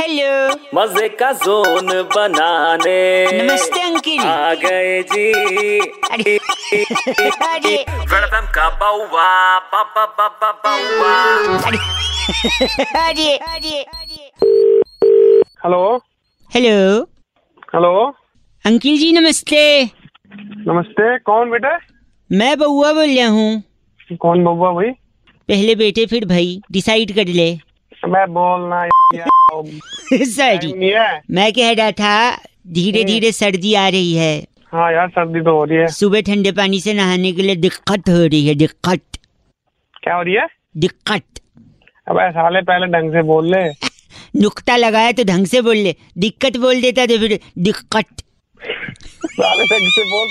Hello मज़े का zone बनाने। नमस्ते अंकिल। आ गए जी। अरे अरे। वेलकम का बाउवा बाबा बाबा बाउवा। अरे अरे अरे। अरे hello hello hello uncle ji नमस्ते। नमस्ते कौन बेटा? मैं बउआ बोल रहा हूँ। कौन बउआ भाई? पहले बेटे फिर भाई। डिसाइड कर ले। मैं बोलना सॉरी नहीं है मैं कह रहा था धीरे धीरे सर्दी आ रही है। हाँ यार सर्दी तो हो रही है। सुबह ठंडे पानी से नहाने के लिए दिक्कत हो रही है दिक्कत। क्या हो रही है? दिक्कत। अब साले पहले ढंग से बोल ले। नुकता लगाया तो ढंग से बोल ले। दिक्कत बोल देता तो फिर दिक्कत। ढंग से बोल।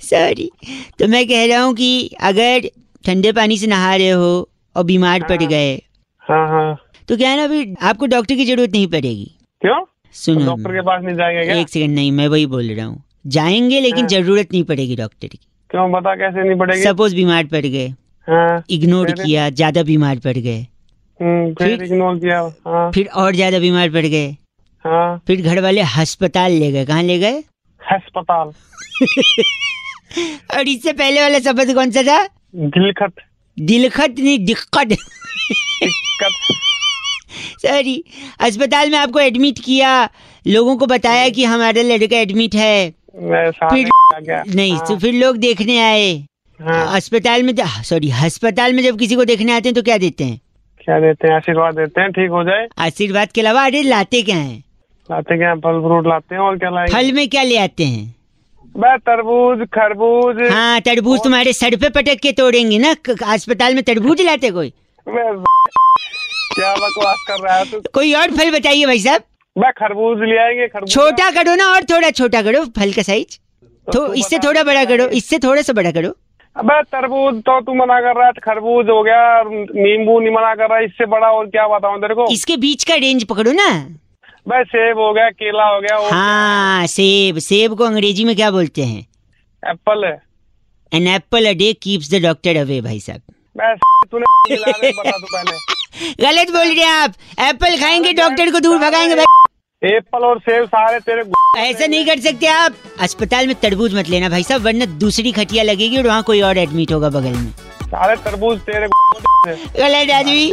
सॉरी तो मैं कह रहा हूँ कि अगर ठंडे पानी से नहा रहे हो और बीमार पड़ गए हाँ हाँ। तो क्या है ना अभी आपको डॉक्टर की ज़रूरत नहीं पड़ेगी। क्यों? सुनो डॉक्टर के पास नहीं जाएँगे क्या? एक सेकंड नहीं मैं वही बोल रहा हूँ। जाएँगे लेकिन ज़रूरत नहीं पड़ेगी डॉक्टर की। क्यों बता कैसे नहीं पड़ेगी? सपोज़ बीमार पड़ गए। हाँ। इग्नोर किया ज़्यादा बीमार पड़ गए। हम्म, फिर? इग्नोर किया हाँ। फिर और ज़्यादा बीमार पड़ गए। हाँ। फिर घर वाले अस्पताल ले गए। कहाँ ले गए? अस्पताल। और इससे पहले वाला शब्द कौन सा था? दिलखत। दिलखत नहीं दिक्कत। सॉरी अस्पताल में आपको एडमिट किया लोगों को बताया कि हमारा लड़का एडमिट है। फिर- नहीं तो फिर लोग देखने आए। हाँ। अस्पताल में सॉरी अस्पताल में जब किसी को देखने आते हैं तो क्या देते हैं? क्या देते हैं? आशीर्वाद देते हैं ठीक हो जाए। आशीर्वाद के अलावा अरे लाते क्या है? लाते क्या हैं? फल फ्रूट लाते हैं और क्या लाएँगे? फल में क्या ले आते हैं? तरबूज खरबूज। हाँ तरबूज तुम्हारे सर पे पटक के तोड़ेंगे ना? अस्पताल में तरबूज लाते कोई? क्या बकवास कर रहा है तू? कोई और फल बताइए भाई साहब? मैं खरबूज ले आएँगे खरबूज। छोटा करो ना और थोड़ा छोटा करो फल का साइज़ तो इससे थोड़ा बड़ा करो इससे थोड़ा सा बड़ा करो। अबे तरबूज तो तू मना कर रहा है खरबूज हो गया नींबू नहीं मना कर रहा है इससे बड़ा और क्या बताऊँ तेरे को? इसके बीच का रेंज पकड़ो ना। मैं सेब हो गया केला हो गया हाँ सेब। सेब को अंग्रेज़ी में क्या बोलते हैं? एप्पल। है an apple a day keeps the doctor away भाई साहब। मैं तूने बता पहले। गलत बोल रहे आप। एप्पल खाएँगे डॉक्टर को दूर भगाएँगे भाई। एप्पल और सेब सारे तेरे ऐसा नहीं कर सकते आप। अस्पताल में तरबूज मत लेना भाई साहब वरना दूसरी खटिया लगेगी और वहाँ कोई और एडमिट होगा बगल में। सारे तरबूज तेरे गलत आदमी।